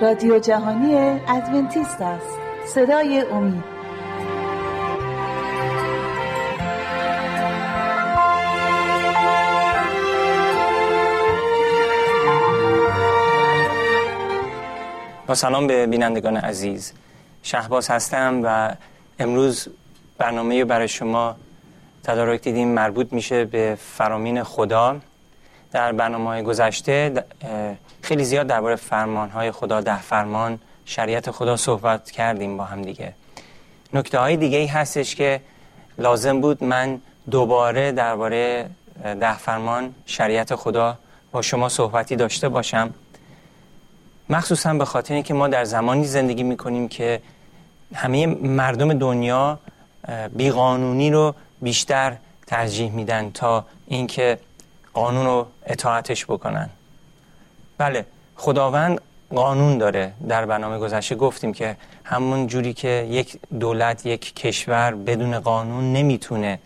رادیو جهانی ادونتیست است. صدای امید. با سلام به بینندگان عزیز. شهباز هستم و امروز برنامه برای شما تدارک دیدیم مربوط میشه به فرامین خدا. در برنامه گذشته خیلی زیاد درباره فرمان های خدا ده فرمان شریعت خدا صحبت کردیم با هم دیگه. نکته های دیگه ای هستش که لازم بود من دوباره درباره ده فرمان شریعت خدا با شما صحبتی داشته باشم. مخصوصا به خاطر اینکه ما در زمانی زندگی می‌کنیم که همه مردم دنیا بیقانونی رو بیشتر ترجیح میدن تا اینکه قانون رو اطاعتش بکنن. بله خداوند قانون داره. در برنامه گذشته گفتیم که همون جوری که یک دولت یک کشور بدون قانون نمی‌تونه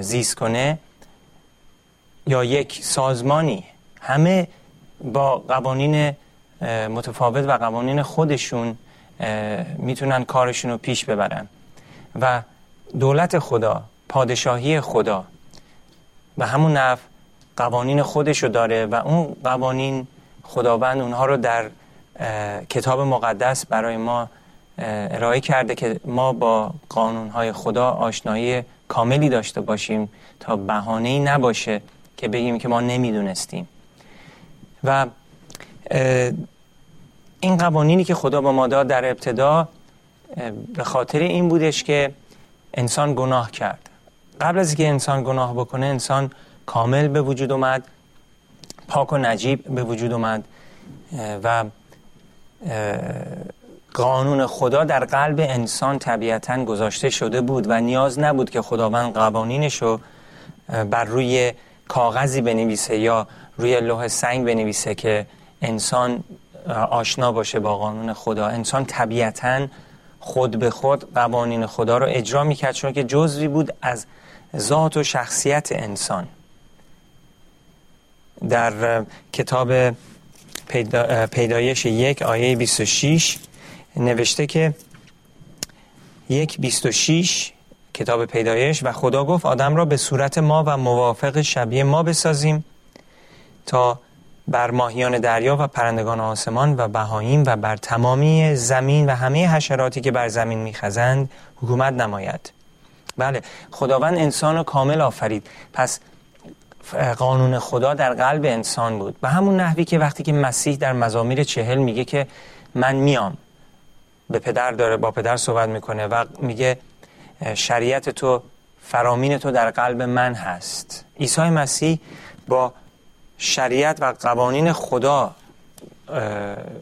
زیست کنه یا یک سازمانی همه با قوانین متفاوت و قوانین خودشون می‌تونن کارشون رو پیش ببرن. و دولت خدا پادشاهی خدا به همون نفع قوانین خودش رو داره و اون قوانین خداوند اونها رو در کتاب مقدس برای ما ارائه کرده که ما با قانونهای خدا آشنایی کاملی داشته باشیم تا بهانه ای نباشه که بگیم که ما نمی‌دونستیم. و این قوانینی که خدا با ما داد در ابتدا به خاطر این بودش که انسان گناه کرد. قبل از اینکه انسان گناه بکنه انسان کامل به وجود اومد پاک و نجیب به وجود اومد و قانون خدا در قلب انسان طبیعتا گذاشته شده بود و نیاز نبود که خداوند قوانینش رو بر روی کاغذی بنویسه یا روی لوح سنگ بنویسه که انسان آشنا باشه با قانون خدا. انسان طبیعتا خود به خود قوانین خدا رو اجرا می‌کرد چون که جزوی بود از ذات و شخصیت انسان. در کتاب پیدایش یک آیه 26 نوشته که یک 26 کتاب پیدایش و خدا گفت آدم را به صورت ما و موافق شبیه ما بسازیم تا بر ماهیان دریا و پرندگان آسمان و بهاییم و بر تمامی زمین و همه حشراتی که بر زمین میخزند حکومت نماید. بله خداوند انسان رو کامل آفرید. پس قانون خدا در قلب انسان بود. به همون نحوی که وقتی که مسیح در مزامیر چهل میگه که من میام به پدر داره با پدر صحبت می‌کنه و میگه شریعت تو فرامین تو در قلب من هست. عیسی مسیح با شریعت و قوانین خدا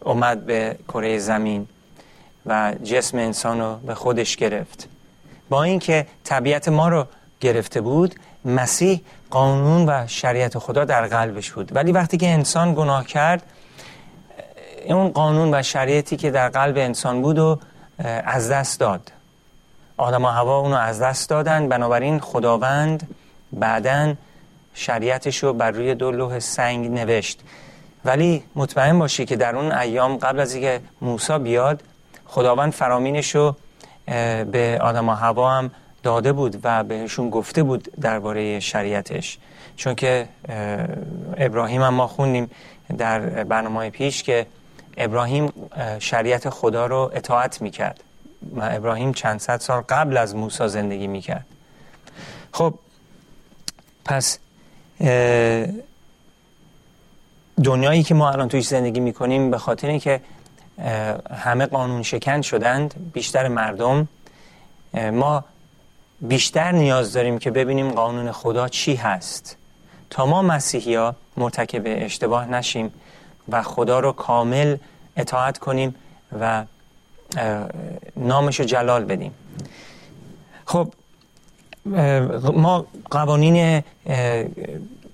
اومد به کره زمین و جسم انسان رو به خودش گرفت. با اینکه طبیعت ما رو گرفته بود مسیح قانون و شریعت خدا در قلبش بود. ولی وقتی که انسان گناه کرد اون قانون و شریعتی که در قلب انسان بود و از دست داد. آدم و هوا اونو از دست دادن. بنابراین خداوند بعدا شریعتش رو بر روی دو لوح سنگ نوشت. ولی مطمئن باشی که در اون ایام قبل از اینکه موسی بیاد خداوند فرامینش رو به آدم و هوا هم داده بود و بهشون گفته بود درباره شریعتش. چون که ابراهیم هم ما خوندیم در برنامه پیش که ابراهیم شریعت خدا رو اطاعت می‌کرد. و ابراهیم چند صد سال قبل از موسی زندگی می‌کرد. خب پس دنیایی که ما الان تویش زندگی می‌کنیم به خاطر اینکه همه قانون شکن شدند بیشتر مردم ما بیشتر نیاز داریم که ببینیم قانون خدا چی هست. تا ما مسیحی مرتکب اشتباه نشیم و خدا رو کامل اطاعت کنیم و نامش رو جلال بدیم. خب ما قوانین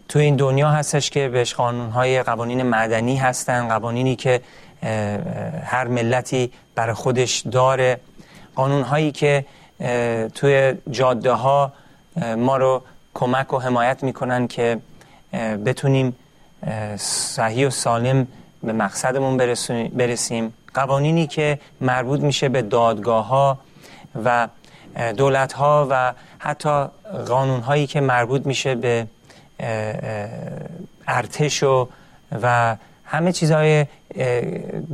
تو این دنیا هستش که بهش قانونهای قوانین مدنی هستن قوانینی که هر ملتی برای خودش داره. قانونهایی که توی جاده ها ما رو کمک و حمایت می‌کنن که بتونیم صحیح و سالم به مقصدمون برسیم. قوانینی که مربوط میشه به دادگاه ها و دولت ها و حتی قانون هایی که مربوط میشه به ارتش و و همه چیزهای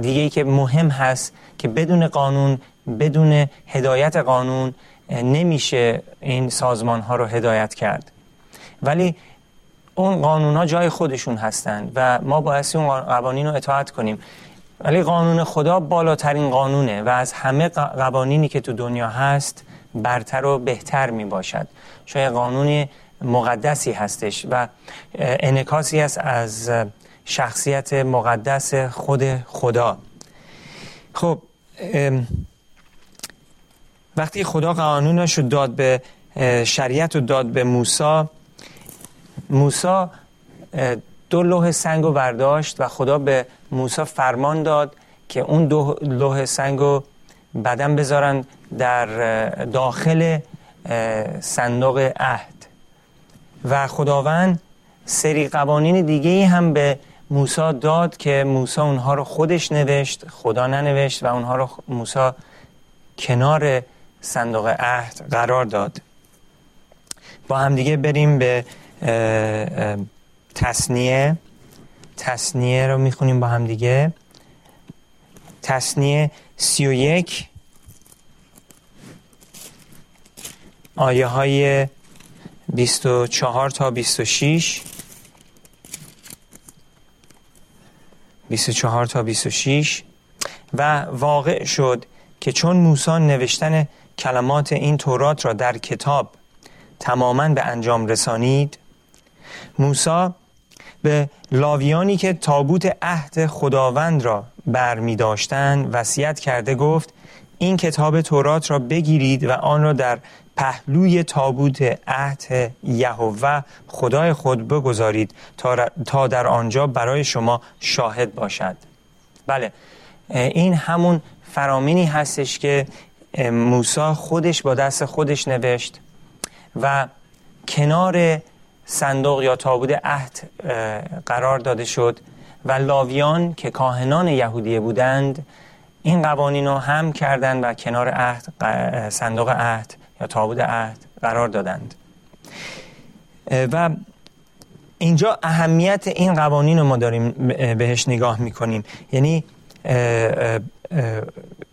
دیگه که مهم هست که بدون قانون بدون هدایت قانون نمیشه این سازمان ها رو هدایت کرد. ولی اون قانون ها جای خودشون هستند و ما باید اون قوانین رو اطاعت کنیم. ولی قانون خدا بالاترین قانونه و از همه قوانینی که تو دنیا هست برتر و بهتر می باشد شاید قانون مقدسی هستش و انکاسی است از شخصیت مقدس خود خدا. خب وقتی خدا قانونش رو داد به شریعت رو داد به موسا موسا دو لوح سنگ رو برداشت و خدا به موسا فرمان داد که اون دو لوح سنگ رو بدن بذارن در داخل صندوق عهد. و خداوند سری قوانین دیگه هم به موسا داد که موسا اونها رو خودش نوشت خدا ننوشت و اونها رو موسا کنار صندوق عهد قرار داد. با هم دیگه بریم به تصنیه. تصنیه رو می‌خونیم با هم دیگه. تصنیه سی و یک. آیه های 24 تا 26 24 تا 26 و واقع شد که چون موسی نوشتن کلمات این تورات را در کتاب تماما به انجام رسانید موسی به لاویانی که تابوت عهد خداوند را بر می داشتن وسیعت کرده گفت این کتاب تورات را بگیرید و آن را در پهلوی تابوت عهد یهوه. خدای خود بگذارید تا در آنجا برای شما شاهد باشد. بله این همون فرامینی هستش که موسا خودش با دست خودش نوشت و کنار صندوق یا تابوت عهد قرار داده شد و لاویان که کاهنان یهودیه بودند این قوانین رو هم کردند و کنار عهد صندوق عهد یا تابوت عهد قرار دادند. و اینجا اهمیت این قوانین رو ما داریم بهش نگاه می‌کنیم. یعنی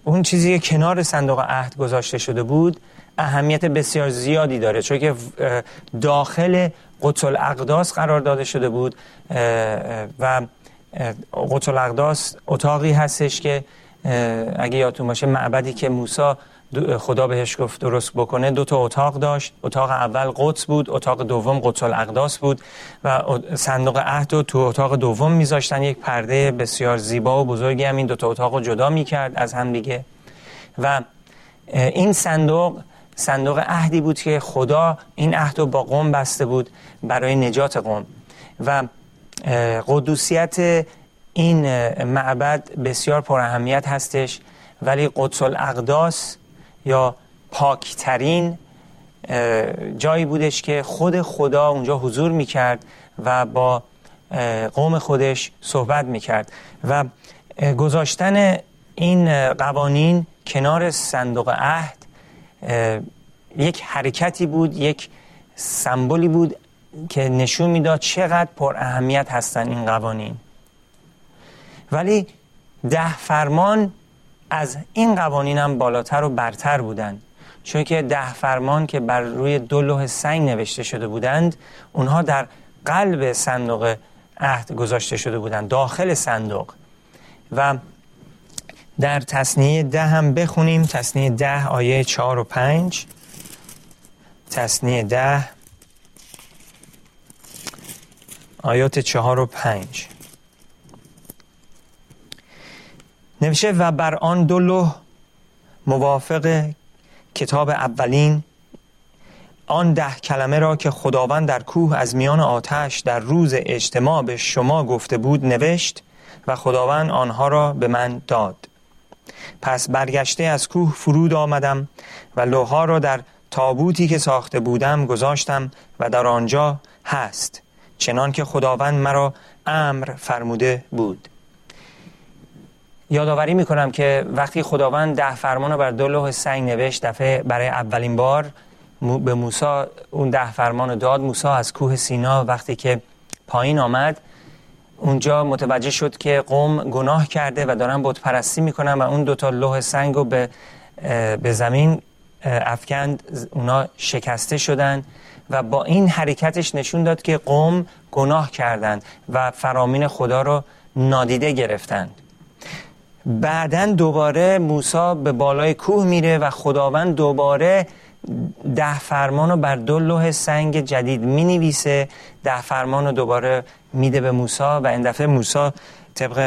اون چیزی که کنار صندوق عهد گذاشته شده بود اهمیت بسیار زیادی داره. چون که داخل قتل اقداس قرار داده شده بود و قتل اقداس اتاقی هستش که اگه یادتون باشه معبدی که موسی خدا بهش گفت درست بکنه. دو تا اتاق داشت. اتاق اول قدس بود اتاق دوم قدس الاقداس بود و صندوق عهد رو تو اتاق دوم میذاشتن. یک پرده بسیار زیبا و بزرگی هم این دو تا اتاق رو جدا می‌کرد از هم دیگه. و این صندوق صندوق عهدی بود که خدا این عهد رو با قوم بسته بود برای نجات قوم. و قدوسیت این معبد بسیار پر اهمیت هستش. ولی قدس الاقداس یا پاکترین جایی بودش که خود خدا اونجا حضور می‌کرد و با قوم خودش صحبت می‌کرد و گذاشتن این قوانین کنار صندوق عهد یک حرکتی بود یک سمبولی بود که نشون می‌داد چقدر پر اهمیت هستن این قوانین. ولی ده فرمان از این قوانین هم بالاتر و برتر بودند. چون که ده فرمان که بر روی دو لوح سنگ نوشته شده بودند اونها در قلب صندوق عهد گذاشته شده بودند داخل صندوق. و در تصنیه ده هم بخونیم. تصنیه ده آیه چهار و پنج. تصنیه ده آیات چهار و پنج. نوشته و بر آن دو لوح موافق کتاب اولین آن ده کلمه را که خداوند در کوه از میان آتش در روز اجتماع به شما گفته بود نوشت و خداوند آنها را به من داد. پس برگشته از کوه فرود آمدم و لوها را در تابوتی که ساخته بودم گذاشتم و در آنجا هست چنان که خداوند مرا امر فرموده بود. یادآوری می‌کنم که وقتی خداوند ده فرمان رو بر دو لوح سنگ نوشت دفعه برای اولین بار به موسی اون ده فرمان رو داد. موسی از کوه سینا وقتی که پایین آمد اونجا متوجه شد که قوم گناه کرده و دارن بت پرستی می‌کنن و اون دوتا لوح سنگ رو به, به زمین افکند. اونا شکسته شدن و با این حرکتش نشون داد که قوم گناه کردند و فرامین خدا رو نادیده گرفتند. بعدا دوباره موسی به بالای کوه میره و خداوند دوباره ده فرمان رو بر دو لوح سنگ جدید می نویسه ده فرمان رو دوباره میده به موسی و این دفعه موسی طبق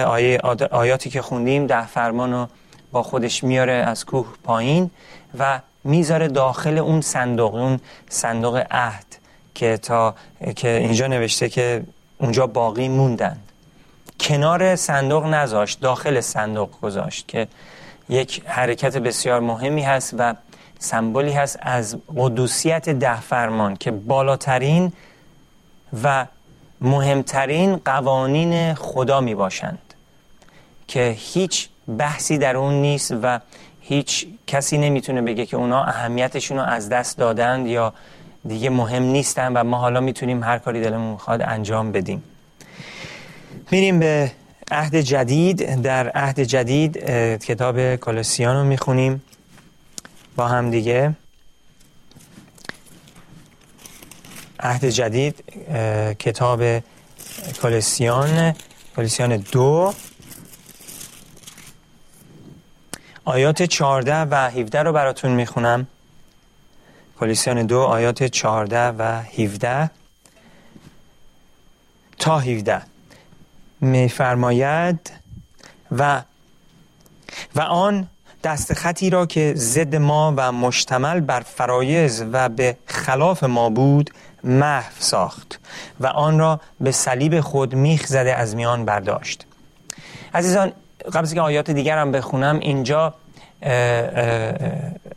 آیاتی که خوندیم ده فرمان رو با خودش میاره از کوه پایین و می‌ذاره داخل اون صندوق اون صندوق عهد که تا که اینجا نوشته که اونجا باقی موندند کنار صندوق نذاشت داخل صندوق گذاشت که یک حرکت بسیار مهمی هست و سمبولی هست از قدوسیت ده فرمان که بالاترین و مهمترین قوانین خدا می باشند که هیچ بحثی در اون نیست و هیچ کسی نمی‌تونه بگه که اونا اهمیتشون رو از دست دادند یا دیگه مهم نیستن و ما حالا می‌تونیم هر کاری دلمون می‌خواد انجام بدیم. میریم به عهد جدید. در عهد جدید کتاب کولوسیان رو می‌خونیم با هم دیگه. عهد جدید کتاب کولوسیان کولوسیان دو. آیات 14 و 17 رو براتون می‌خونم. کلیسیان دو آیات 14 و 17 تا 17 میفرماید و و آن دست خطی را که ضد ما و مشتمل بر فرایز و به خلاف ما بود محو ساخت و آن را به صلیب خود میخ زده از میان برداشت. عزیزان قبل از که آیات دیگر هم بخونم اینجا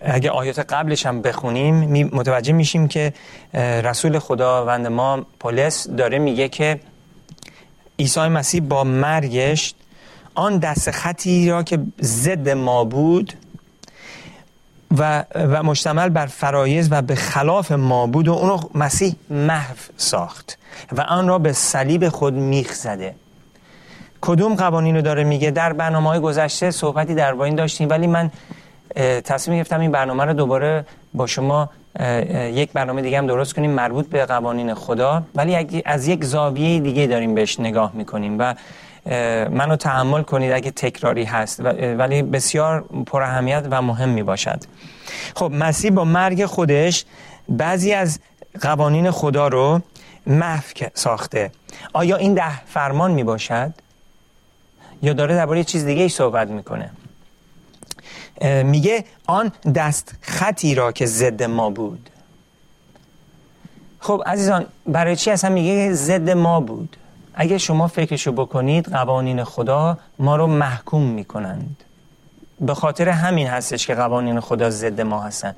اگه آیات قبلش هم بخونیم متوجه میشیم که رسول خداوند ما پولس داره میگه که عیسی مسیح با مرگش آن دست خطی را که ضد ما بود و, و مشتمل بر فرایز و به خلاف ما بود و اونو مسیح محو ساخت و آن را به صلیب خود میخ زده. کدوم قوانین رو داره میگه؟ در برنامه های گذشته صحبتی در این داشتیم ولی من تصمیم گرفتم این برنامه رو دوباره با شما یک برنامه دیگه هم درست کنیم مربوط به قوانین خدا. ولی از یک زاویه دیگه داریم بهش نگاه می‌کنیم و منو تحمل کنید اگه تکراری هست ولی بسیار پر اهمیت و مهم می باشد خب مسیح با مرگ خودش بعضی از قوانین خدا رو محو ساخته. آیا این ده فرمان می باشد؟ یا داره درباره چیز دیگه ای صحبت می‌کنه؟ میگه آن دست خطی را که ضد ما بود. خب عزیزان برای چی اصلا میگه ضد ما بود؟ اگه شما فکرشو بکنید قوانین خدا ما رو محکوم می‌کنند. به خاطر همین هستش که قوانین خدا ضد ما هستن.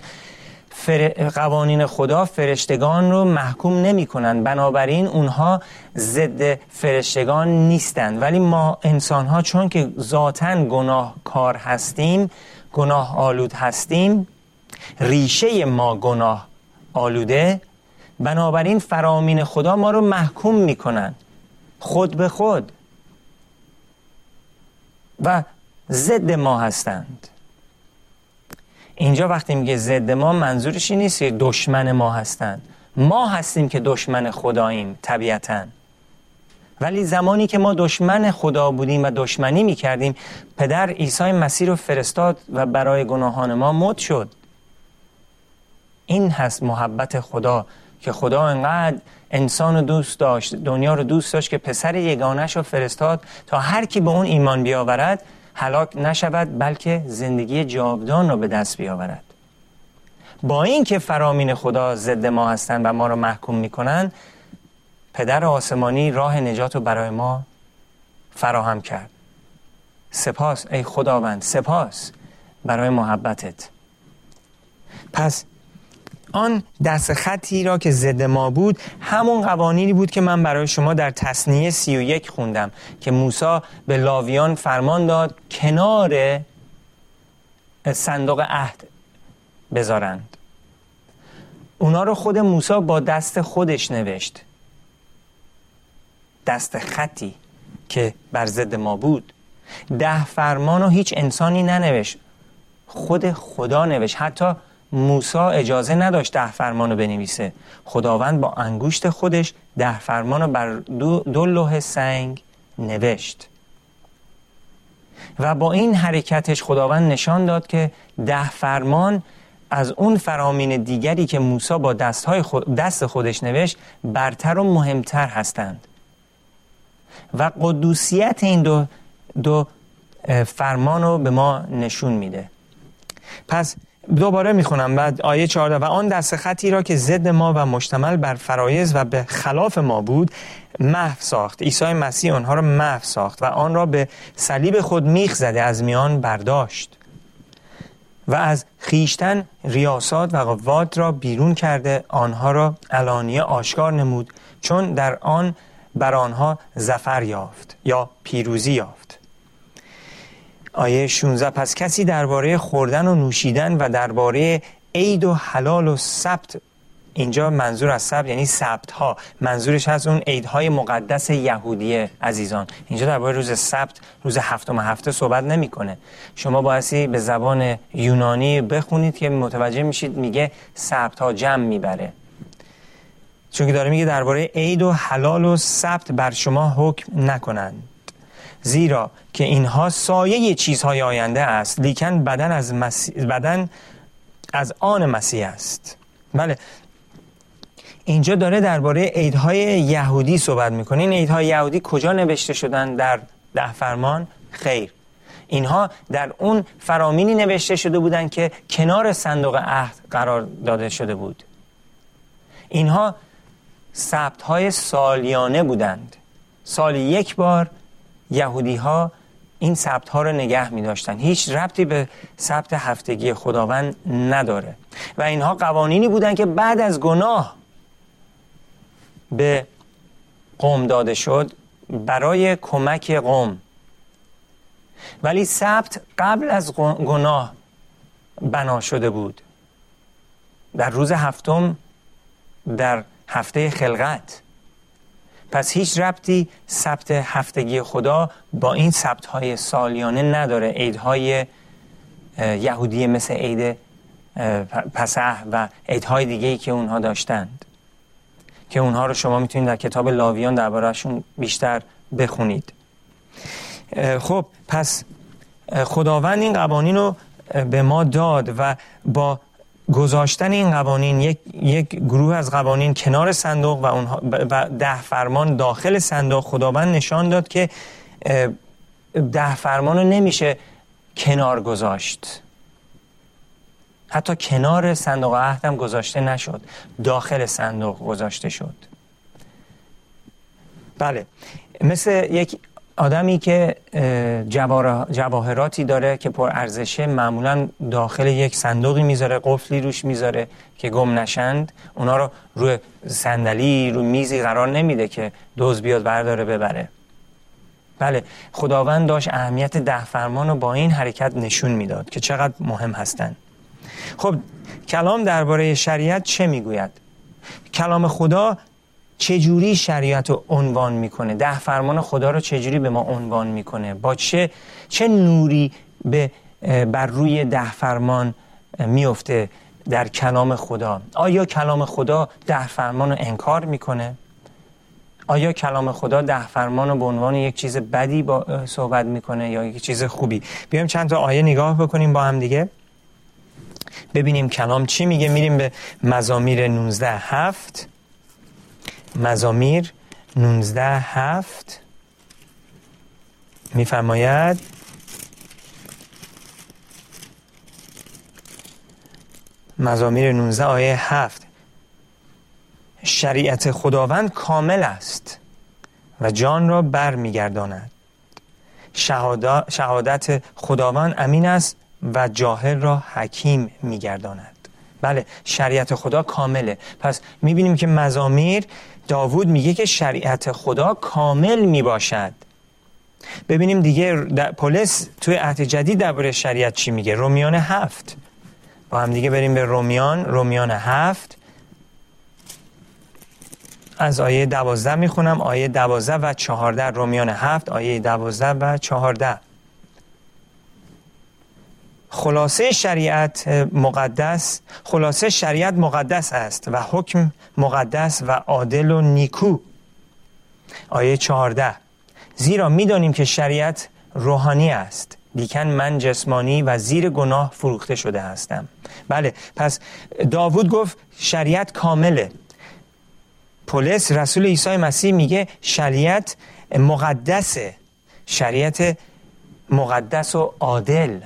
قوانین خدا فرشتگان رو محکوم نمی کنند بنابراین اونها ضد فرشتگان نیستند. ولی ما انسان ها چون که ذاتا گناه کار هستیم گناه آلود هستیم ریشه ما گناه آلوده بنابراین فرامین خدا ما رو محکوم می کنند خود به خود. و ضد ما هستند. اینجا وقتی میگه ضد ما منظورش این نیست دشمن ما هستند. ما هستیم که دشمن خداییم طبیعتا. ولی زمانی که ما دشمن خدا بودیم و دشمنی می‌کردیم پدر عیسی مسیح رو فرستاد و برای گناهان ما مد شد. این هست محبت خدا که خدا انقدر انسان رو دوست داشت دنیا رو دوست داشت که پسر یگانش رو فرستاد تا هر کی به اون ایمان بیاورد هلاک نشود بلکه زندگی جاودان رو به دست بیاورد. با اینکه فرامین خدا ضد ما هستند و ما رو محکوم می‌کنن پدر آسمانی راه نجات رو برای ما فراهم کرد. سپاس ای خداوند سپاس برای محبتت. پس آن دست خطی را که ضد ما بود همون قوانینی بود که من برای شما در تصنیه سی و یک خوندم که موسی به لاویان فرمان داد کنار صندوق عهد بذارند. اونا رو خود موسی با دست خودش نوشت. دست خطی که بر ضد ما بود ده فرمان رو هیچ انسانی ننوشت. خود خدا نوشت. حتی موسی اجازه نداشت ده فرمان رو بنویسه. خداوند با انگوشت خودش ده فرمان رو بر دو, دو لوح سنگ نوشت. و با این حرکتش خداوند نشان داد که ده فرمان از اون فرامین دیگری که موسی با دستهای خود دست خودش نوشت برتر و مهمتر هستند. و قدوسیت این دو, دو فرمان رو به ما نشون میده. پس دوباره می‌خونم بعد آیه 14 و آن دست خطی را که ضد ما و مشتمل بر فرایز و به خلاف ما بود محو ساخت. عیسی مسیح آنها را محو ساخت و آن را به صلیب خود میخ زده از میان برداشت. و از خیشتن ریاسات و قوات را بیرون کرده آنها را علانیه آشکار نمود. چون در آن بر آنها زفر یافت یا پیروزی یافت. آیه 16 پس کسی درباره خوردن و نوشیدن و درباره عید و حلال و سبت اینجا منظور از سبت یعنی سبت ها منظورش از اون عیدهای مقدس یهودی عزیزان. اینجا درباره روز سبت روز هفتم هفته صحبت نمی‌کنه. شما بایستی به زبان یونانی بخونید که متوجه میشید میگه سبت ها جمع می‌بره. چون که داره میگه درباره عید و حلال و سبت بر شما حکم نکنند. زیرا که اینها سایه چیزهای آینده است لیکن بدن از, بدن از آن مسیح است. بله. اینجا داره درباره عیدهای یهودی صحبت می‌کنه. این عیدهای یهودی کجا نوشته شدن در ده فرمان؟ خیر. اینها در اون فرامینی نوشته شده بودند که کنار صندوق عهد قرار داده شده بود. اینها سبت های سالیانه بودند. سال یک بار یهودی ها این سبت ها رو نگه می داشتن هیچ ربطی به سبت هفتگی خداوند نداره. و اینها قوانینی بودند که بعد از گناه به قوم داده شد برای کمک قوم. ولی سبت قبل از گناه بنا شده بود. در روز هفتم در هفته خلقت. پس هیچ ربطی سبت هفتگی خدا با این سبت های سالیانه نداره. عیدهای یهودی مثل عید پسح و عیدهای دیگه ای که اونها داشتند. که اونها رو شما می‌تونید در کتاب لاویان دربارهشون بیشتر بخونید. خب پس خداوند این قوانین رو به ما داد و با گذاشتن این قوانین یک, یک گروه از قوانین کنار صندوق و, اونها ده فرمان داخل صندوق خداوند نشان داد که ده فرمان رو نمیشه کنار گذاشت. حتی کنار صندوق عهد هم گذاشته نشد داخل صندوق گذاشته شد. بله. مثل یک آدمی که جواهراتی داره که پر ارزشه معمولا داخل یک صندوقی می‌ذاره قفلی روش می‌ذاره که گم نشند. اونا رو روی صندلی روی میزی قرار نمیده که دوز بیاد برداره ببره. بله خداوند داشت اهمیت ده فرمان رو با این حرکت نشون می‌داد که چقدر مهم هستند خب کلام درباره شریعت چه می‌گوید؟ کلام خدا چجوری شریعت رو عنوان می‌کنه؟ ده فرمان خدا رو چجوری به ما عنوان می‌کنه؟ با چه چه نوری به بر روی ده فرمان میفته در کلام خدا؟ آیا کلام خدا ده فرمان رو انکار می‌کنه؟ آیا کلام خدا ده فرمان رو به عنوان یک چیز بدی با صحبت می‌کنه یا یک چیز خوبی؟ بیایم چند تا آیه نگاه بکنیم با هم دیگه. ببینیم کلام چی میگه. میریم به مزامیر 19 هفت. مزامیر 19 هفت. میفرماید. مزامیر 19 آیه هفت. شریعت خداوند کامل است و جان را بر میگرداند شهادت خداوند امین است و جاهل را حکیم میگرداند. بله شریعت خدا کامله. پس می‌بینیم که مزامیر داوود میگه که شریعت خدا کامل می‌باشد. ببینیم دیگه پولس توی عهد جدید درباره شریعت چی میگه؟ رومیان هفت. با هم دیگه بریم به رومیان رومیان هفت. از آیه دوازده می‌خونم آیه دوازده و چهارده رومیان هفت آیه دوازده و چهارده. خلاصه شریعت مقدس خلاصه شریعت مقدس است و حکم مقدس و عادل و نیکو. آیه چهارده. زیرا می‌دانیم که شریعت روحانی است. لیکن من جسمانی و زیر گناه فروخته شده هستم. بله پس داوود گفت شریعت کامله. پولس رسول عیسی مسیح میگه شریعت مقدسه. شریعت مقدس و عادل.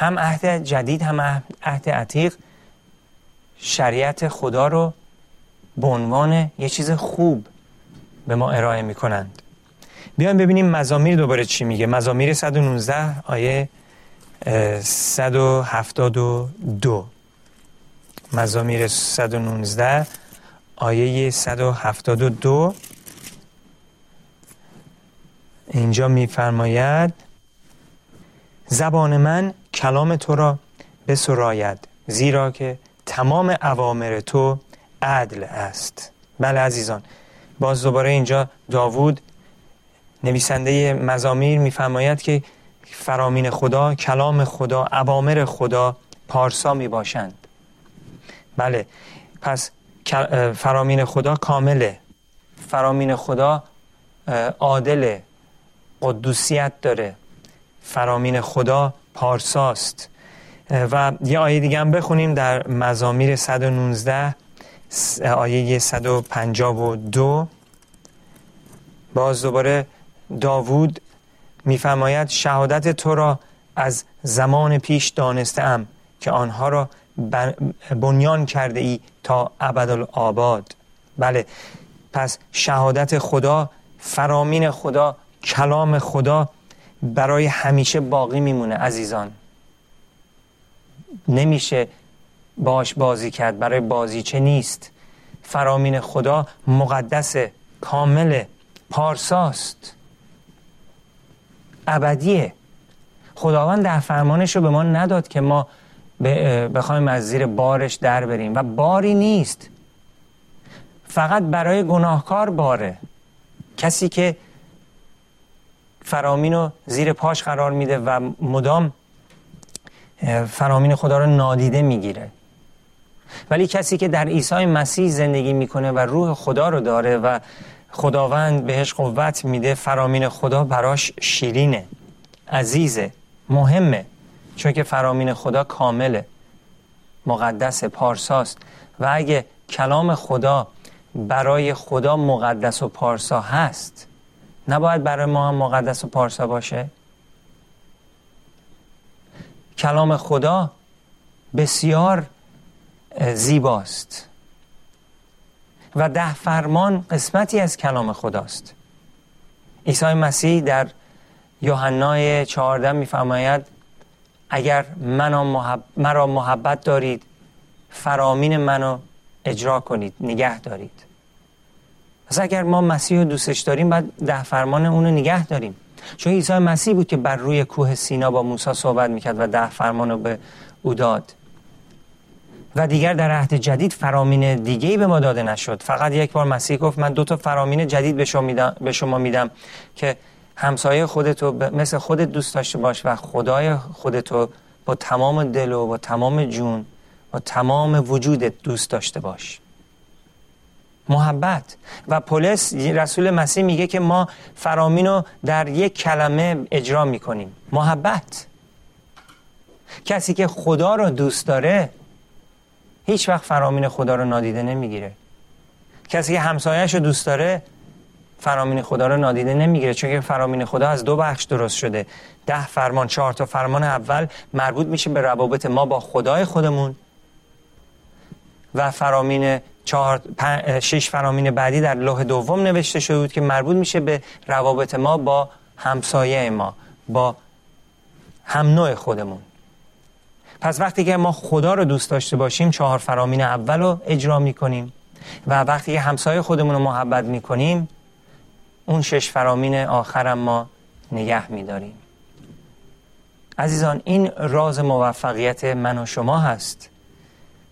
هم عهد جدید هم عهد عتیق. شریعت خدا رو به عنوان یه چیز خوب به ما ارائه می‌کنند. بیایم ببینیم مزامیر دوباره چی میگه. مزامیر 119 آیه 172 مزامیر 119 آیه 172 اینجا میفرماید زبان من کلام تو را بسراید زیرا که تمام اوامر تو عدل است. بله عزیزان باز دوباره اینجا داوود نویسنده مزامیر میفرماید که فرامین خدا کلام خدا اوامر خدا پارسا می باشند بله پس فرامین خدا کامله. فرامین خدا عادل قدوسیت داره. فرامین خدا پارساست. و یه آیه دیگه هم بخونیم در مزامیر 119 آیه 152 باز دوباره داوود میفرماید شهادت تو را از زمان پیش دانسته که آنها را بنیان کرده ای تا ابدالآباد. بله پس شهادت خدا فرامین خدا کلام خدا برای همیشه باقی میمونه عزیزان. نمیشه باش بازی کرد برای بازیچه نیست. فرامین خدا مقدس کامل پارساست. ابدیه. خداوند در فرمانش رو به ما نداد که ما بخوایم از زیر بارش در بریم و باری نیست. فقط برای گناهکار باره. کسی که فرامین رو زیر پاش قرار میده و مدام فرامین خدا رو نادیده می‌گیره. ولی کسی که در عیسی مسیح زندگی می‌کنه و روح خدا رو داره و خداوند بهش قوت میده فرامین خدا براش شیرینه عزیزه مهمه. چون که فرامین خدا کامله مقدس پارساست. و اگه کلام خدا برای خدا مقدس و پارسا هست نباید برای ما هم مقدس و پارسا باشه. کلام خدا بسیار زیباست. و ده فرمان قسمتی از کلام خداست. عیسی مسیح در یوحنای چهارده میفرماید اگر مرا محبت دارید فرامین منو اجرا کنید نگه دارید. پس اگر ما مسیح رو دوستش داریم باید ده فرمان اون رو نگه داریم. چون عیسی مسیح بود که بر روی کوه سینا با موسی صحبت می‌کرد و ده فرمان رو به او داد. و دیگر در عهد جدید فرامین دیگه ای به ما داده نشد. فقط یک بار مسیح گفت من دو تا فرامین جدید به شما میدم, به شما میدم که همسایه خودتو مثل خودت دوست داشته باش و خدای خودتو با تمام دل و با تمام جون با تمام وجودت دوست داشته باش. محبت. و پولس رسول مسیح میگه که ما فرامین رو در یک کلمه اجرا می‌کنیم. محبت. کسی که خدا رو دوست داره هیچ وقت فرامین خدا رو نادیده نمی‌گیره. کسی که همسایهش رو دوست داره فرامین خدا رو نادیده نمی‌گیره. چون که فرامین خدا از دو بخش درست شده. ده فرمان چهار تا فرمان اول مربوط میشه به روابط ما با خدای خودمون. و فرامین چهار شش فرامین بعدی در لوح دوم نوشته شده بود که مربوط میشه به روابط ما با همسایه ما با هم نوع خودمون. پس وقتی که ما خدا رو دوست داشته باشیم چهار فرامین اول رو اجرا می‌کنیم و وقتی که همسایه خودمون رو محبت می‌کنیم اون شش فرامین آخرم ما نگه میداریم. عزیزان این راز موفقیت من و شما هست.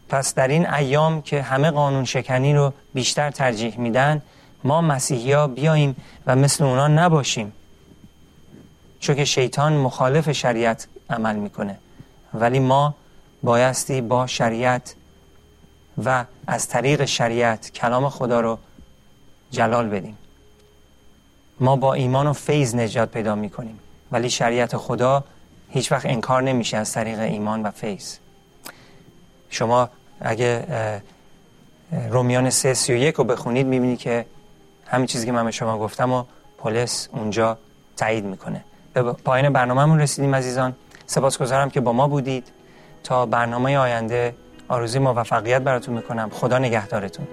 پس در این ایام که همه قانون شکنی رو بیشتر ترجیح میدن ما مسیحی ها بیاییم و مثل اونا نباشیم. چون که شیطان مخالف شریعت عمل می‌کنه. ولی ما بایستی با شریعت و از طریق شریعت کلام خدا رو جلال بدیم. ما با ایمان و فیض نجات پیدا می‌کنیم. ولی شریعت خدا هیچ وقت انکار نمیشه از طریق ایمان و فیض. شما اگه رومیان 3 31 رو بخونید می‌بینید که همین چیزی که من به شما گفتم و پولس اونجا تایید می‌کنه. به پایین برنامهمون رسیدیم عزیزان. سپاسگزارم که با ما بودید. تا برنامه آینده آرزوی موفقیت براتون می‌کنم. خدا نگهدارتون.